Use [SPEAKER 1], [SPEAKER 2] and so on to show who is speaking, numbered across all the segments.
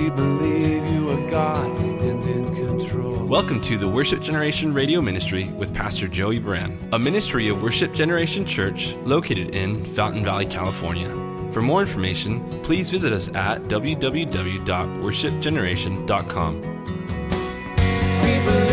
[SPEAKER 1] we believe you are God and in control.
[SPEAKER 2] Welcome to the Worship Generation Radio Ministry with Pastor Joey Buran, a ministry of Worship Generation Church located in Fountain Valley, California. For more information, please visit us at www.worshipgeneration.com.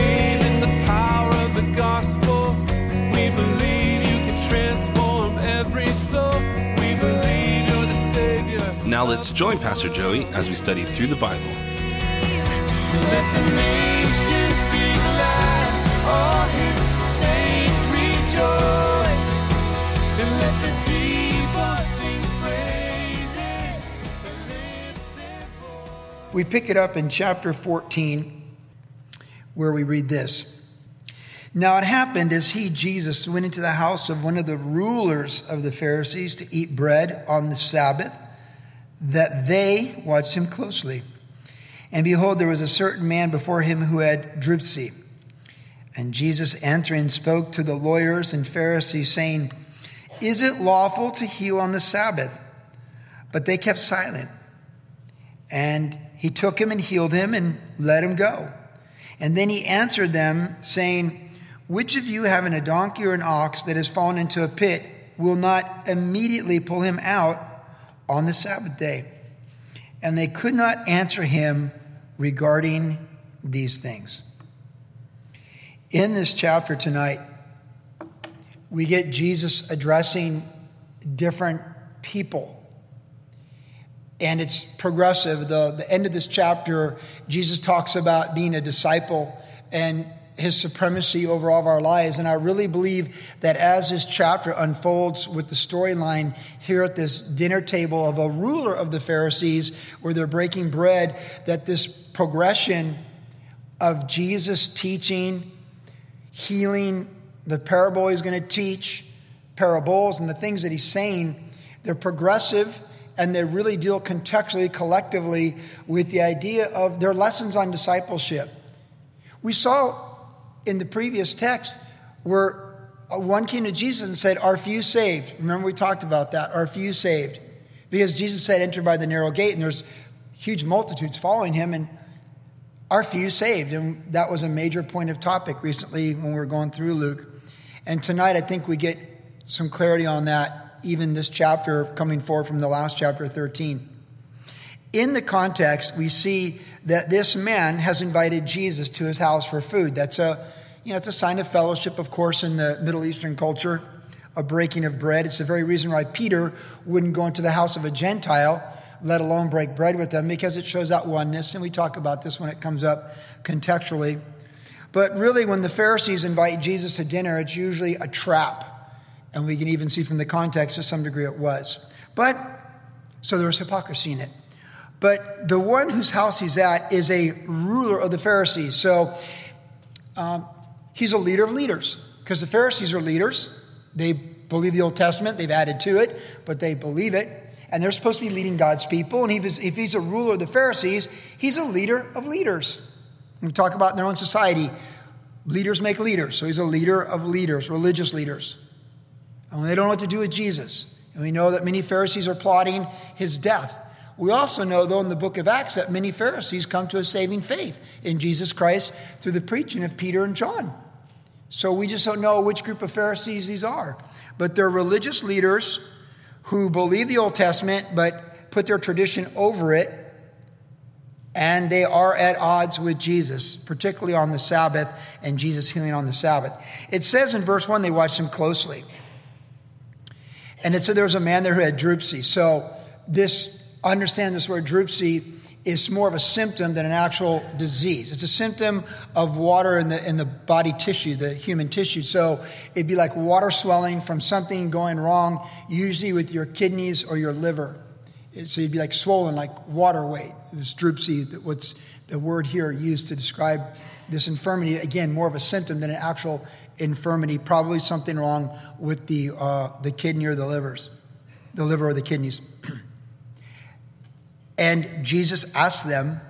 [SPEAKER 2] Now let's join Pastor Joey as we study through the Bible.
[SPEAKER 1] Let the nations be glad. All his saints rejoice. And let the people sing praises. and lift their voice.
[SPEAKER 3] We pick it up in chapter 14, where we read this. Now it happened as he, Jesus, went into the house of one of the rulers of the Pharisees to eat bread on the Sabbath, that they watched him closely. And behold, there was a certain man before him who had dropsy. And Jesus answering spoke to the lawyers and Pharisees, saying, Is it lawful to heal on the Sabbath? But they kept silent. And he took him and healed him and let him go. And then he answered them, saying, Which of you, having a donkey or an ox that has fallen into a pit, will not immediately pull him out on the Sabbath day? And they could not answer him regarding these things. In this chapter tonight, we get Jesus addressing different people and it's progressive. The, the end of this chapter, Jesus talks about being a disciple and his supremacy over all of our lives. And I really believe that as this chapter unfolds with the storyline here at this dinner table of a ruler of the Pharisees, where they're breaking bread, that this progression of Jesus teaching, healing, the parable he's going to teach, parables, and the things that he's saying, they're progressive and they really deal contextually, collectively with the idea of their lessons on discipleship. We saw in the previous text where uh, one came to Jesus and said, Are few saved? Remember, we talked about that. Are few saved? Because Jesus said, Enter by the narrow gate, and there's huge multitudes following him, and are few saved? And that was a major point of topic recently when we were going through Luke. And tonight, I think we get some clarity on that even this chapter coming forward from the last chapter 13. In the context, we see that this man has invited Jesus to his house for food. That's a, you know, it's a sign of fellowship, of course, in the Middle Eastern culture, a breaking of bread. It's the very reason why Peter wouldn't go into the house of a Gentile, let alone break bread with them, because it shows that oneness. And we talk about this when it comes up contextually. But really, when the Pharisees invite Jesus to dinner, it's usually a trap. And we can even see from the context to some degree it was. But, so there was hypocrisy in it. But the one whose house he's at is a ruler of the Pharisees. So um, he's a leader of leaders because the Pharisees are leaders. They believe the Old Testament, they've added to it, but they believe it. And they're supposed to be leading God's people. And if he's a ruler of the Pharisees, he's a leader of leaders. We talk about in their own society, leaders make leaders. So he's a leader of leaders, religious leaders. And they don't know what to do with Jesus. And we know that many Pharisees are plotting his death. We also know, though, in the book of Acts, that many Pharisees come to a saving faith in Jesus Christ through the preaching of Peter and John. So we just don't know which group of Pharisees these are. But they're religious leaders who believe the Old Testament but put their tradition over it. And they are at odds with Jesus, particularly on the Sabbath and Jesus healing on the Sabbath. It says in verse 1 they watched him closely. And it said there was a man there who had dropsy. So this, understand this word dropsy is more of a symptom than an actual disease. It's a symptom of water in the, in the body tissue, the human tissue. So it'd be like water swelling from something going wrong, usually with your kidneys or your liver. So you'd be like swollen, like water weight. This dropsy, what's the word here used to describe this infirmity, again, more of a symptom than an actual infirmity, probably something wrong with the, uh, the kidney or the livers, the liver or the kidneys. and Jesus asked them,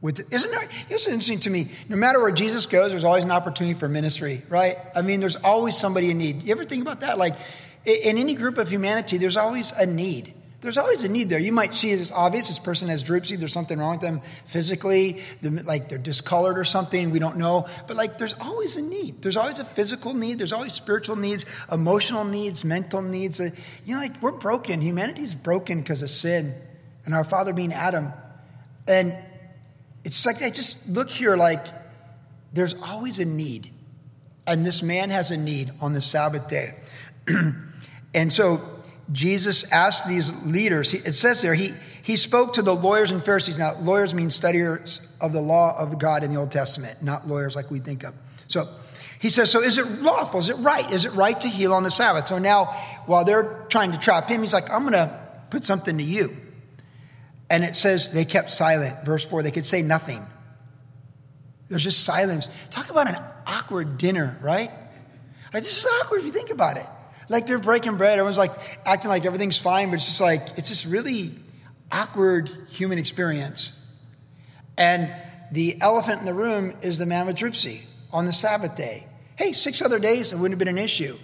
[SPEAKER 3] with, isn't it, it's interesting to me, no matter where Jesus goes, there's always an opportunity for ministry, right? I mean, there's always somebody in need. You ever think about that? Like, in any group of humanity, there's always a need. There's always a need there. You might see it as obvious. This person has dropsy. There's something wrong with them physically, like they're discolored or something. We don't know. But like, there's always a need. There's always a physical need. There's always spiritual needs, emotional needs, mental needs. Uh, you know, like we're broken. Humanity's broken because of sin, and our father being Adam. And it's like I just look here. Like there's always a need, and this man has a need on the Sabbath day. and so Jesus asked these leaders, it says there, he, he spoke to the lawyers and Pharisees. Now, lawyers mean studiers of the law of God in the Old Testament, not lawyers like we think of. So he says, So is it lawful? Is it right? Is it right to heal on the Sabbath? So now, while they're trying to trap him, he's like, I'm going to put something to you. And it says they kept silent. Verse 4, they could say nothing. There's just silence. Talk about an awkward dinner, right? Like, this is awkward if you think about it. Like they're breaking bread. Everyone's like acting like everything's fine, but it's just like, it's just really awkward human experience. And the elephant in the room is the man with dropsy on the Sabbath day. Hey, six other days, it wouldn't have been an issue.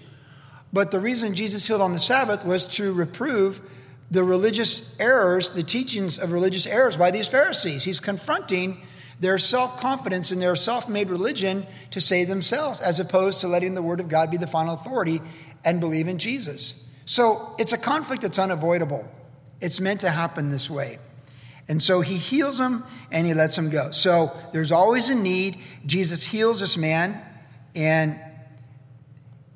[SPEAKER 3] But the reason Jesus healed on the Sabbath was to reprove the religious errors, the teachings of religious errors by these Pharisees. He's confronting their self confidence and their self made religion to save themselves, as opposed to letting the Word of God be the final authority and believe in Jesus. So it's a conflict that's unavoidable. It's meant to happen this way. And so he heals him and he lets him go. So there's always a need. Jesus heals this man, and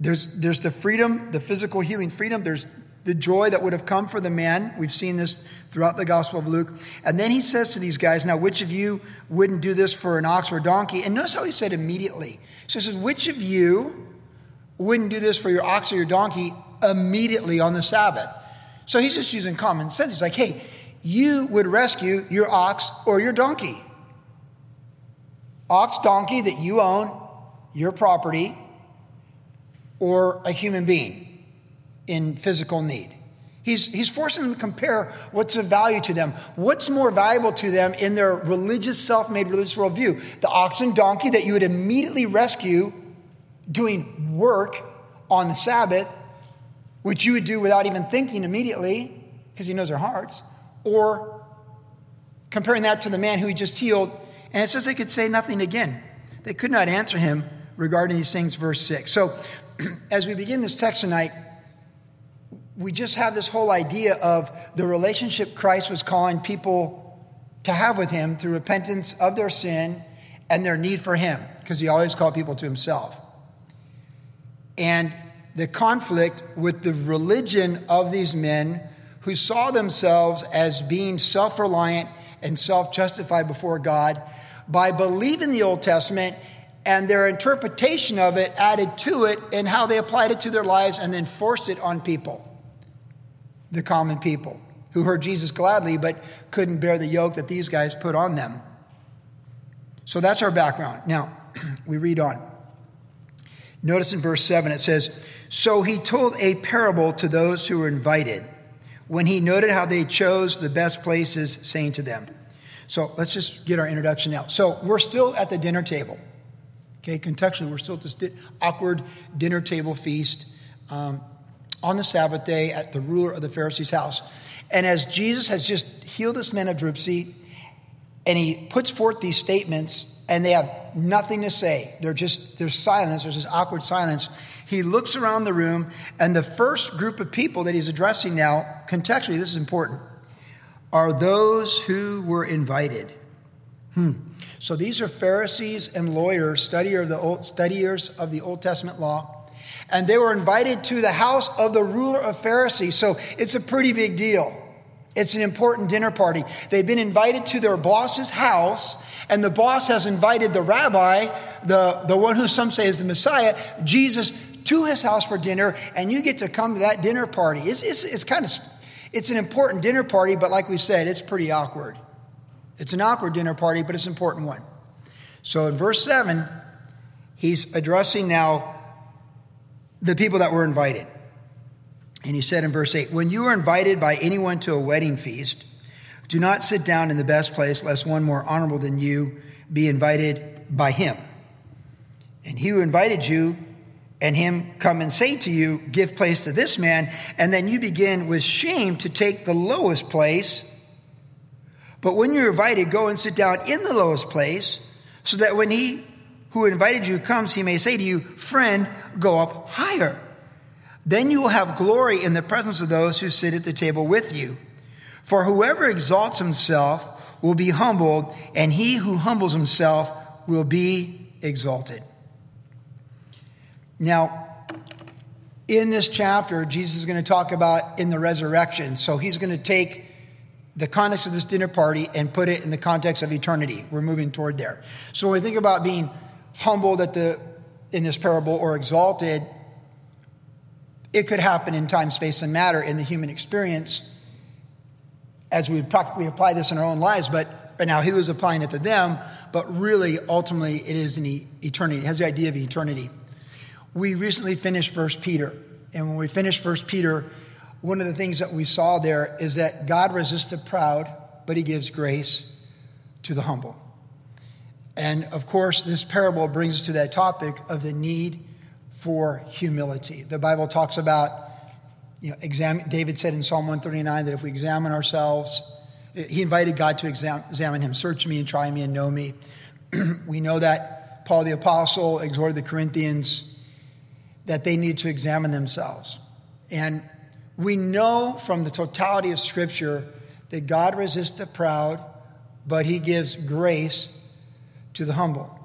[SPEAKER 3] there's, there's the freedom, the physical healing freedom. There's the joy that would have come for the man. We've seen this throughout the Gospel of Luke. And then he says to these guys, Now, which of you wouldn't do this for an ox or a donkey? And notice how he said immediately. So he says, Which of you wouldn't do this for your ox or your donkey immediately on the Sabbath. So he's just using common sense. He's like, hey, you would rescue your ox or your donkey. Ox, donkey that you own, your property, or a human being in physical need. He's, he's forcing them to compare what's of value to them. What's more valuable to them in their religious, self made religious worldview? The ox and donkey that you would immediately rescue doing work on the Sabbath, which you would do without even thinking immediately, because he knows their hearts, or comparing that to the man who he just healed. And it says they could say nothing again. They could not answer him regarding these things, verse 6. So, as we begin this text tonight, we just have this whole idea of the relationship Christ was calling people to have with him through repentance of their sin and their need for him, because he always called people to himself. And the conflict with the religion of these men who saw themselves as being self reliant and self justified before God by believing the Old Testament and their interpretation of it added to it and how they applied it to their lives and then forced it on people, the common people who heard Jesus gladly but couldn't bear the yoke that these guys put on them. So that's our background. Now, we read on. Notice in verse 7 it says, So he told a parable to those who were invited when he noted how they chose the best places, saying to them. So let's just get our introduction now. So we're still at the dinner table. Okay, contextually, we're still at this awkward dinner table feast um, on the Sabbath day at the ruler of the Pharisees' house. And as Jesus has just healed this man of dropsy, and he puts forth these statements and they have nothing to say. They're just, there's silence, there's this awkward silence. He looks around the room, and the first group of people that he's addressing now, contextually, this is important, are those who were invited. Hmm. So these are Pharisees and lawyers, studier of the old, studiers of the Old Testament law. And they were invited to the house of the ruler of Pharisees. So it's a pretty big deal. It's an important dinner party. They've been invited to their boss's house, and the boss has invited the rabbi, the, the one who some say is the Messiah, Jesus, to his house for dinner, and you get to come to that dinner party. It's, it's, it's kind of, it's an important dinner party, but like we said, it's pretty awkward. It's an awkward dinner party, but it's an important one. So in verse 7, he's addressing now the people that were invited. And he said in verse 8, When you are invited by anyone to a wedding feast, do not sit down in the best place, lest one more honorable than you be invited by him. And he who invited you and him come and say to you, Give place to this man, and then you begin with shame to take the lowest place. But when you're invited, go and sit down in the lowest place, so that when he who invited you comes, he may say to you, Friend, go up higher. Then you will have glory in the presence of those who sit at the table with you. For whoever exalts himself will be humbled, and he who humbles himself will be exalted. Now, in this chapter, Jesus is going to talk about in the resurrection. So he's going to take the context of this dinner party and put it in the context of eternity. We're moving toward there. So when we think about being humbled at the in this parable or exalted, it could happen in time, space, and matter in the human experience as we would practically apply this in our own lives, but right now he was applying it to them, but really, ultimately, it is an eternity. It has the idea of eternity. We recently finished First Peter, and when we finished First Peter, one of the things that we saw there is that God resists the proud, but he gives grace to the humble. And of course, this parable brings us to that topic of the need for humility. The Bible talks about you know, examine, David said in Psalm 139 that if we examine ourselves, he invited God to examine him, search me and try me and know me. we know that Paul the Apostle exhorted the Corinthians that they need to examine themselves. And we know from the totality of Scripture that God resists the proud, but he gives grace to the humble.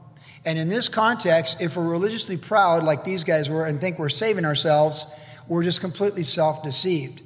[SPEAKER 3] And in this context, if we're religiously proud, like these guys were, and think we're saving ourselves, we're just completely self deceived.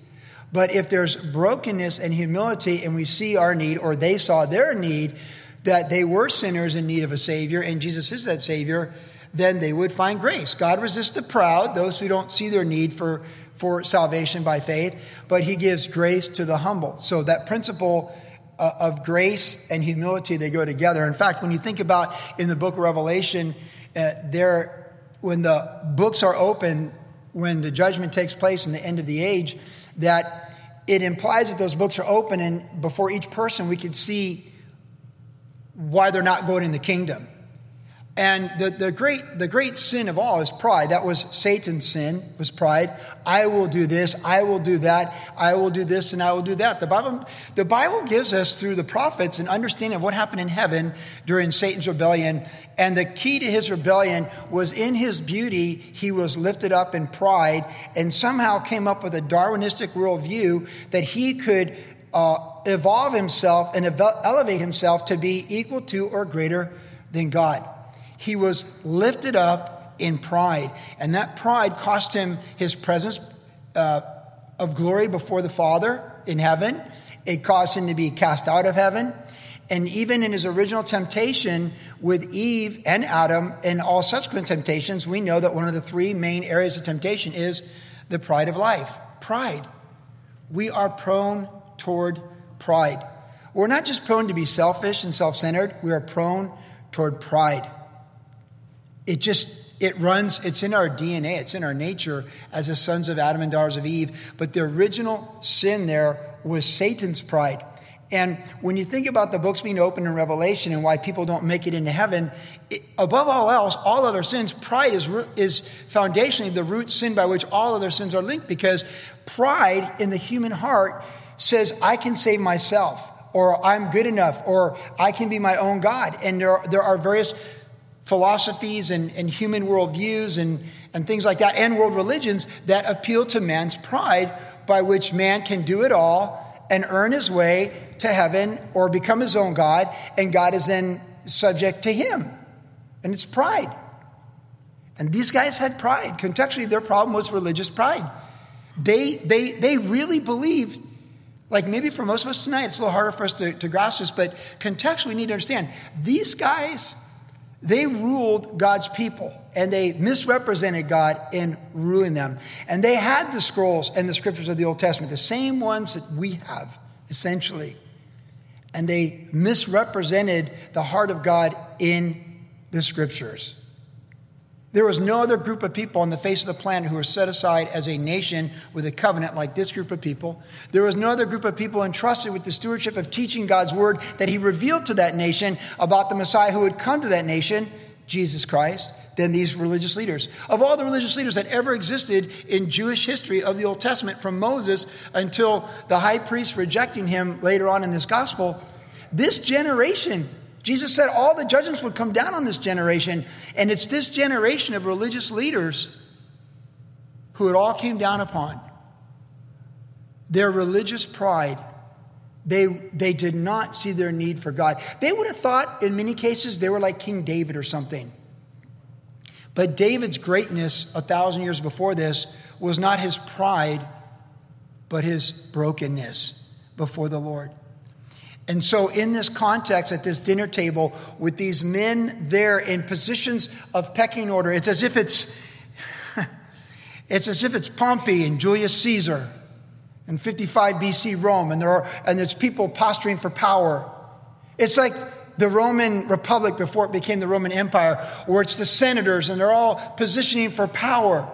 [SPEAKER 3] But if there's brokenness and humility and we see our need, or they saw their need, that they were sinners in need of a Savior, and Jesus is that Savior, then they would find grace. God resists the proud, those who don't see their need for, for salvation by faith, but He gives grace to the humble. So that principle uh, of grace and humility, they go together. In fact, when you think about in the book of Revelation, uh, there, when the books are open, when the judgment takes place in the end of the age, that it implies that those books are open, and before each person, we can see why they're not going in the kingdom. And the, the, great, the great sin of all is pride. That was Satan's sin, was pride. I will do this, I will do that, I will do this, and I will do that. The Bible, the Bible gives us, through the prophets, an understanding of what happened in heaven during Satan's rebellion. And the key to his rebellion was in his beauty, he was lifted up in pride and somehow came up with a Darwinistic worldview that he could uh, evolve himself and elevate himself to be equal to or greater than God. He was lifted up in pride, and that pride cost him his presence uh, of glory before the Father in heaven. It caused him to be cast out of heaven. And even in his original temptation with Eve and Adam and all subsequent temptations, we know that one of the three main areas of temptation is the pride of life. Pride. We are prone toward pride. We're not just prone to be selfish and self centered, we are prone toward pride it just it runs it's in our dna it's in our nature as the sons of adam and daughters of eve. But the original sin there was satan's pride. And when you think about the books being opened in revelation and why people don't make it into heaven it, above all else all other sins pride is, is foundationally the root sin by which all other sins are linked because pride in the human heart says i can save myself or i'm good enough or i can be my own god. And there, there are various philosophies and, and human worldviews and, and things like that, and world religions that appeal to man's pride, by which man can do it all and earn his way to heaven or become his own God, and God is then subject to him. And it's pride. And these guys had pride. Contextually, their problem was religious pride. They, they, they really believed, like maybe for most of us tonight, it's a little harder for us to, to grasp this, but contextually, we need to understand these guys they ruled God's people and they misrepresented God in ruling them. And they had the scrolls and the scriptures of the Old Testament, the same ones that we have, essentially. And they misrepresented the heart of God in the scriptures. There was no other group of people on the face of the planet who were set aside as a nation with a covenant like this group of people. There was no other group of people entrusted with the stewardship of teaching God's word that He revealed to that nation about the Messiah who would come to that nation, Jesus Christ. than these religious leaders. Of all the religious leaders that ever existed in Jewish history of the Old Testament, from Moses until the high priest rejecting him later on in this gospel, this generation, Jesus said all the judgments would come down on this generation. And it's this generation of religious leaders who it all came down upon. Their religious pride they, they did not see their need for God. They would have thought, in many cases, they were like King David or something. But David's greatness a thousand years before this was not his pride, but his brokenness before the Lord. And so, in this context, at this dinner table, with these men there in positions of pecking order, it's as if it's, it's as if it's Pompey and Julius Caesar in 55 BC Rome, and there are and there's people posturing for power. It's like the Roman Republic before it became the Roman Empire, where it's the senators and they're all positioning for power.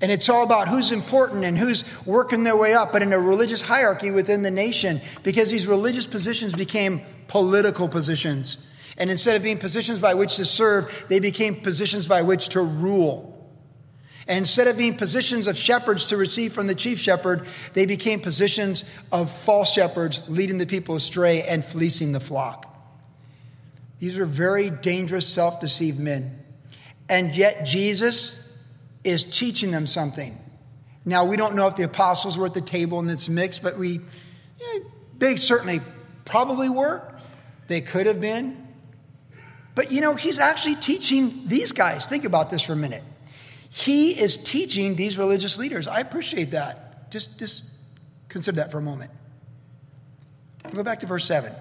[SPEAKER 3] And it's all about who's important and who's working their way up, but in a religious hierarchy within the nation, because these religious positions became political positions. And instead of being positions by which to serve, they became positions by which to rule. And instead of being positions of shepherds to receive from the chief shepherd, they became positions of false shepherds, leading the people astray and fleecing the flock. These are very dangerous, self deceived men. And yet, Jesus is teaching them something. Now, we don't know if the apostles were at the table in this mix, but we, yeah, they certainly probably were. They could have been. But you know, he's actually teaching these guys. Think about this for a minute. He is teaching these religious leaders. I appreciate that. Just, just consider that for a moment. Go back to verse 7.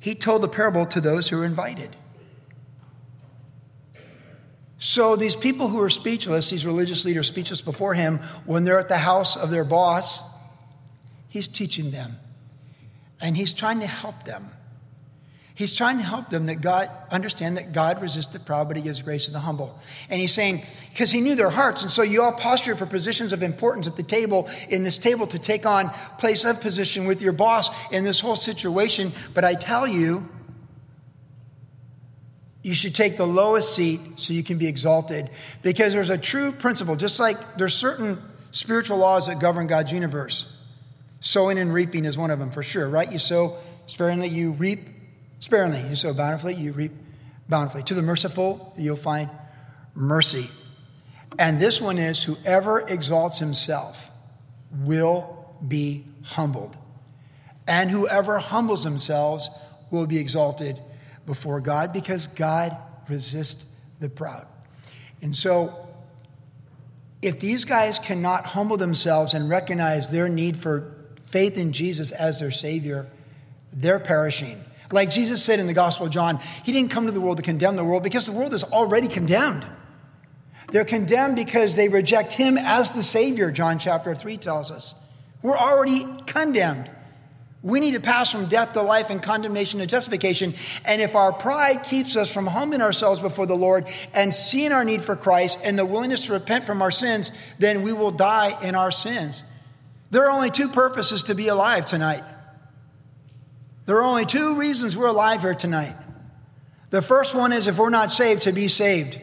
[SPEAKER 3] He told the parable to those who were invited. So these people who are speechless, these religious leaders speechless before him, when they're at the house of their boss, he's teaching them. And he's trying to help them. He's trying to help them that God understand that God resists the proud, but he gives grace to the humble. And he's saying, because he knew their hearts, and so you all posture for positions of importance at the table, in this table, to take on place of position with your boss in this whole situation. But I tell you, you should take the lowest seat so you can be exalted. Because there's a true principle, just like there's certain spiritual laws that govern God's universe. Sowing and reaping is one of them for sure, right? You sow sparingly, you reap Sparingly, you sow bountifully, you reap bountifully. To the merciful, you'll find mercy. And this one is whoever exalts himself will be humbled. And whoever humbles themselves will be exalted before God because God resists the proud. And so, if these guys cannot humble themselves and recognize their need for faith in Jesus as their Savior, they're perishing. Like Jesus said in the Gospel of John, He didn't come to the world to condemn the world because the world is already condemned. They're condemned because they reject Him as the Savior, John chapter 3 tells us. We're already condemned. We need to pass from death to life and condemnation to justification. And if our pride keeps us from humbling ourselves before the Lord and seeing our need for Christ and the willingness to repent from our sins, then we will die in our sins. There are only two purposes to be alive tonight there are only two reasons we're alive here tonight. The first one is if we're not saved, to be saved.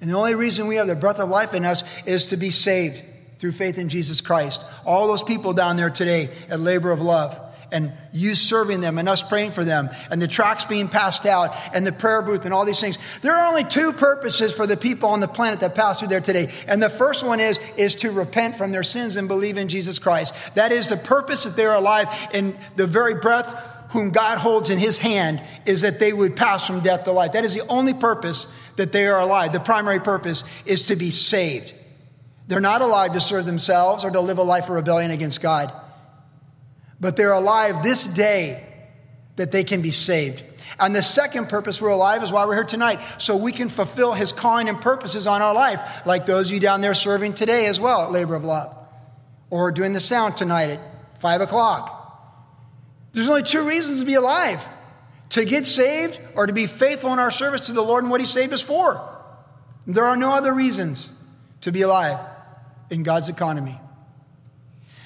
[SPEAKER 3] And the only reason we have the breath of life in us is to be saved through faith in Jesus Christ. All those people down there today at Labor of Love, and you serving them, and us praying for them, and the tracts being passed out, and the prayer booth, and all these things. There are only two purposes for the people on the planet that pass through there today. And the first one is, is to repent from their sins and believe in Jesus Christ. That is the purpose that they're alive in the very breath whom God holds in his hand is that they would pass from death to life. That is the only purpose that they are alive. The primary purpose is to be saved. They're not alive to serve themselves or to live a life of rebellion against God. But they're alive this day that they can be saved. And the second purpose we're alive is why we're here tonight, so we can fulfill his calling and purposes on our life, like those of you down there serving today as well at Labor of Love, or doing the sound tonight at 5 o'clock. There's only two reasons to be alive to get saved or to be faithful in our service to the Lord and what He saved us for. There are no other reasons to be alive in God's economy.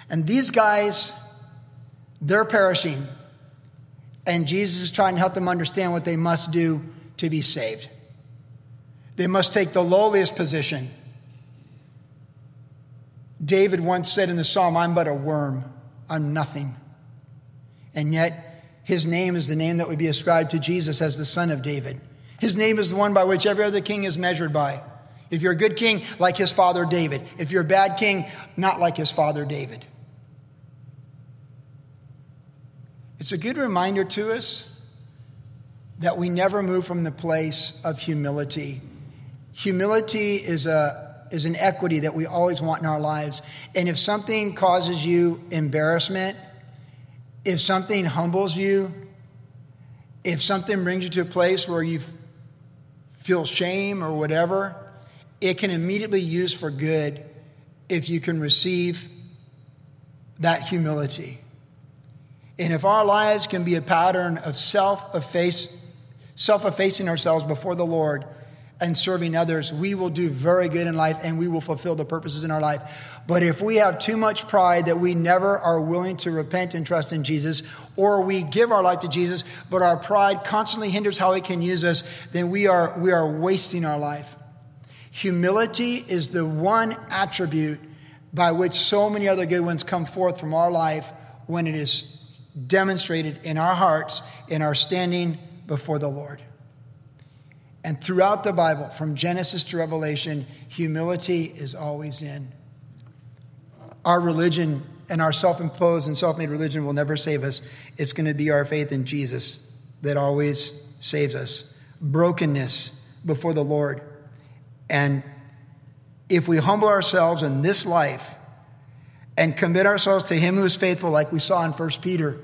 [SPEAKER 3] And these guys, they're perishing. And Jesus is trying to help them understand what they must do to be saved. They must take the lowliest position. David once said in the psalm, I'm but a worm, I'm nothing. And yet, his name is the name that would be ascribed to Jesus as the son of David. His name is the one by which every other king is measured by. If you're a good king, like his father David. If you're a bad king, not like his father David. It's a good reminder to us that we never move from the place of humility. Humility is, a, is an equity that we always want in our lives. And if something causes you embarrassment, if something humbles you, if something brings you to a place where you feel shame or whatever, it can immediately use for good if you can receive that humility. And if our lives can be a pattern of self effacing ourselves before the Lord and serving others, we will do very good in life and we will fulfill the purposes in our life. But if we have too much pride that we never are willing to repent and trust in Jesus, or we give our life to Jesus, but our pride constantly hinders how he can use us, then we are, we are wasting our life. Humility is the one attribute by which so many other good ones come forth from our life when it is demonstrated in our hearts in our standing before the Lord. And throughout the Bible, from Genesis to Revelation, humility is always in. Our religion and our self imposed and self made religion will never save us. It's going to be our faith in Jesus that always saves us. Brokenness before the Lord. And if we humble ourselves in this life, and commit ourselves to him who is faithful, like we saw in 1 Peter,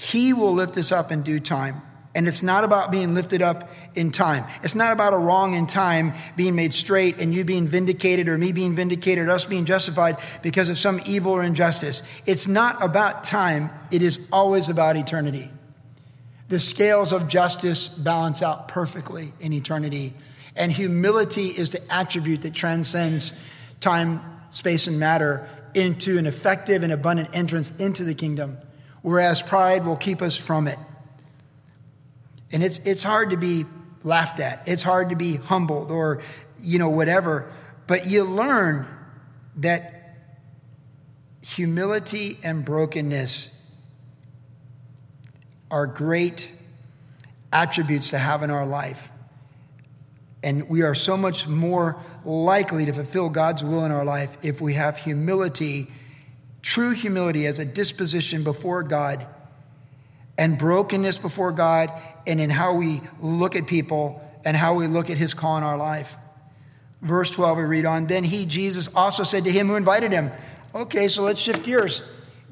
[SPEAKER 3] he will lift us up in due time. And it's not about being lifted up in time. It's not about a wrong in time being made straight and you being vindicated or me being vindicated, or us being justified because of some evil or injustice. It's not about time, it is always about eternity. The scales of justice balance out perfectly in eternity. And humility is the attribute that transcends time, space, and matter into an effective and abundant entrance into the kingdom, whereas pride will keep us from it. And it's, it's hard to be laughed at, it's hard to be humbled or, you know, whatever. But you learn that humility and brokenness are great attributes to have in our life. And we are so much more likely to fulfill God's will in our life if we have humility, true humility as a disposition before God, and brokenness before God, and in how we look at people and how we look at His call in our life. Verse 12, we read on. Then he, Jesus, also said to him who invited him, Okay, so let's shift gears.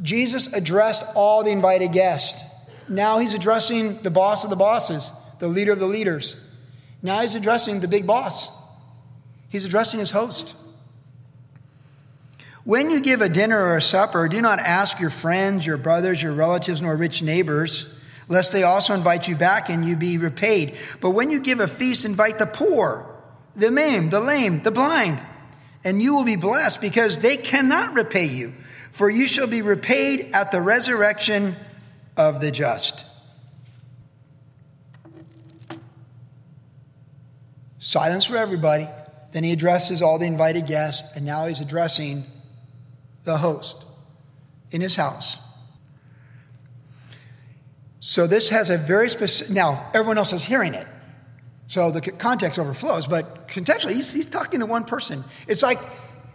[SPEAKER 3] Jesus addressed all the invited guests. Now he's addressing the boss of the bosses, the leader of the leaders. Now he's addressing the big boss, he's addressing his host. When you give a dinner or a supper, do not ask your friends, your brothers, your relatives, nor rich neighbors, lest they also invite you back and you be repaid. But when you give a feast, invite the poor, the maimed, the lame, the blind, and you will be blessed because they cannot repay you, for you shall be repaid at the resurrection of the just. Silence for everybody. Then he addresses all the invited guests, and now he's addressing the host in his house. So this has a very specific. Now, everyone else is hearing it. So the context overflows, but contextually, he's, he's talking to one person. It's like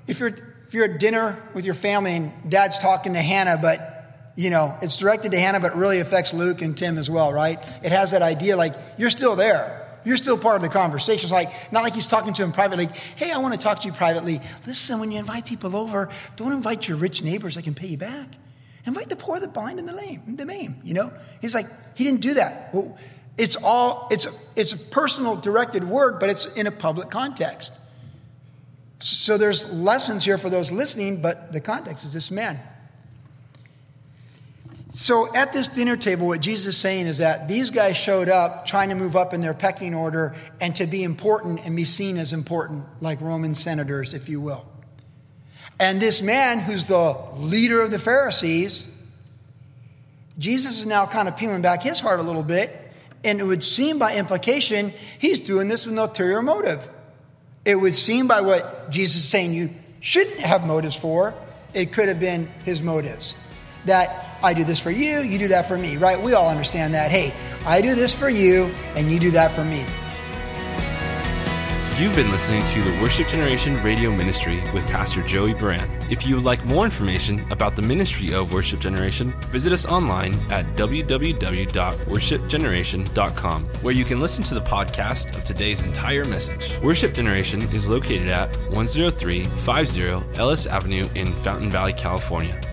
[SPEAKER 3] if you're, if you're at dinner with your family and dad's talking to Hannah, but you know, it's directed to Hannah, but really affects Luke and Tim as well, right? It has that idea like you're still there. You're still part of the conversation. It's like, not like he's talking to him privately. Hey, I want to talk to you privately. Listen, when you invite people over, don't invite your rich neighbors I can pay you back. Invite the poor, the blind, and the lame, the maimed. You know, he's like, he didn't do that. Well, it's all it's a it's a personal directed word, but it's in a public context. So there's lessons here for those listening, but the context is this man. So at this dinner table, what Jesus is saying is that these guys showed up trying to move up in their pecking order and to be important and be seen as important, like Roman senators, if you will. And this man, who's the leader of the Pharisees, Jesus is now kind of peeling back his heart a little bit And it would seem by implication, he's doing this with no ulterior motive. It would seem by what Jesus is saying you shouldn't have motives for, it could have been his motives. That I do this for you, you do that for me, right? We all understand that. Hey, I do this for you, and you do that for me.
[SPEAKER 2] You've been listening to the Worship Generation Radio Ministry with Pastor Joey Buran. If you would like more information about the ministry of Worship Generation, visit us online at www.worshipgeneration.com, where you can listen to the podcast of today's entire message. Worship Generation is located at 10350 Ellis Avenue in Fountain Valley, California.